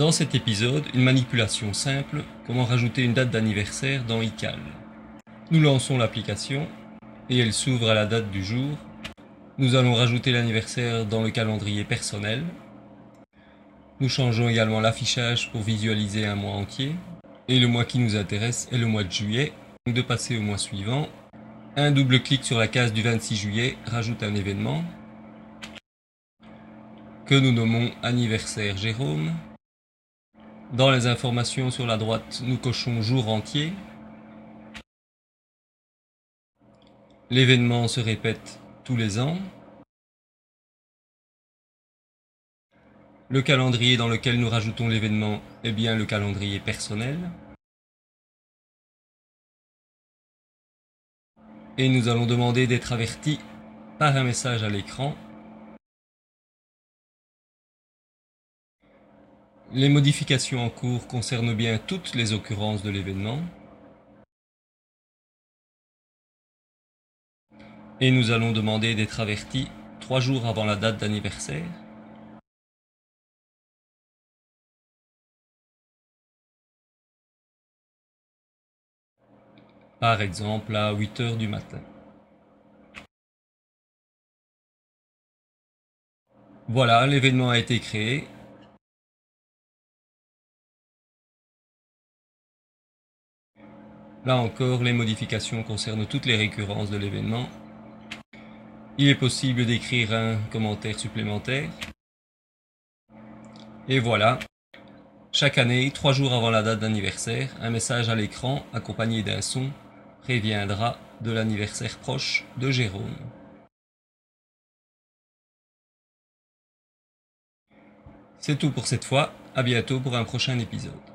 Dans cet épisode, une manipulation simple, comment rajouter une date d'anniversaire dans iCal. Nous lançons l'application et elle s'ouvre à la date du jour. Nous allons rajouter l'anniversaire dans le calendrier personnel. Nous changeons également l'affichage pour visualiser un mois entier. Et le mois qui nous intéresse est le mois de juillet. Donc de passer au mois suivant. Un double clic sur la case du 26 juillet rajoute un événement que nous nommons anniversaire Jérôme. Dans les informations sur la droite, nous cochons jour entier. L'événement se répète tous les ans. Le calendrier dans lequel nous rajoutons l'événement est bien le calendrier personnel. Et nous allons demander d'être avertis par un message à l'écran Les modifications en cours concernent bien toutes les occurrences de l'événement. Et nous allons demander d'être avertis trois jours avant la date d'anniversaire. Par exemple à 8 heures du matin. Voilà, l'événement a été créé Là encore, les modifications concernent toutes les récurrences de l'événement. Il est possible d'écrire un commentaire supplémentaire. Et voilà, chaque année, trois jours avant la date d'anniversaire, un message à l'écran accompagné d'un son préviendra de l'anniversaire proche de Jérôme. C'est tout pour cette fois, à bientôt pour un prochain épisode.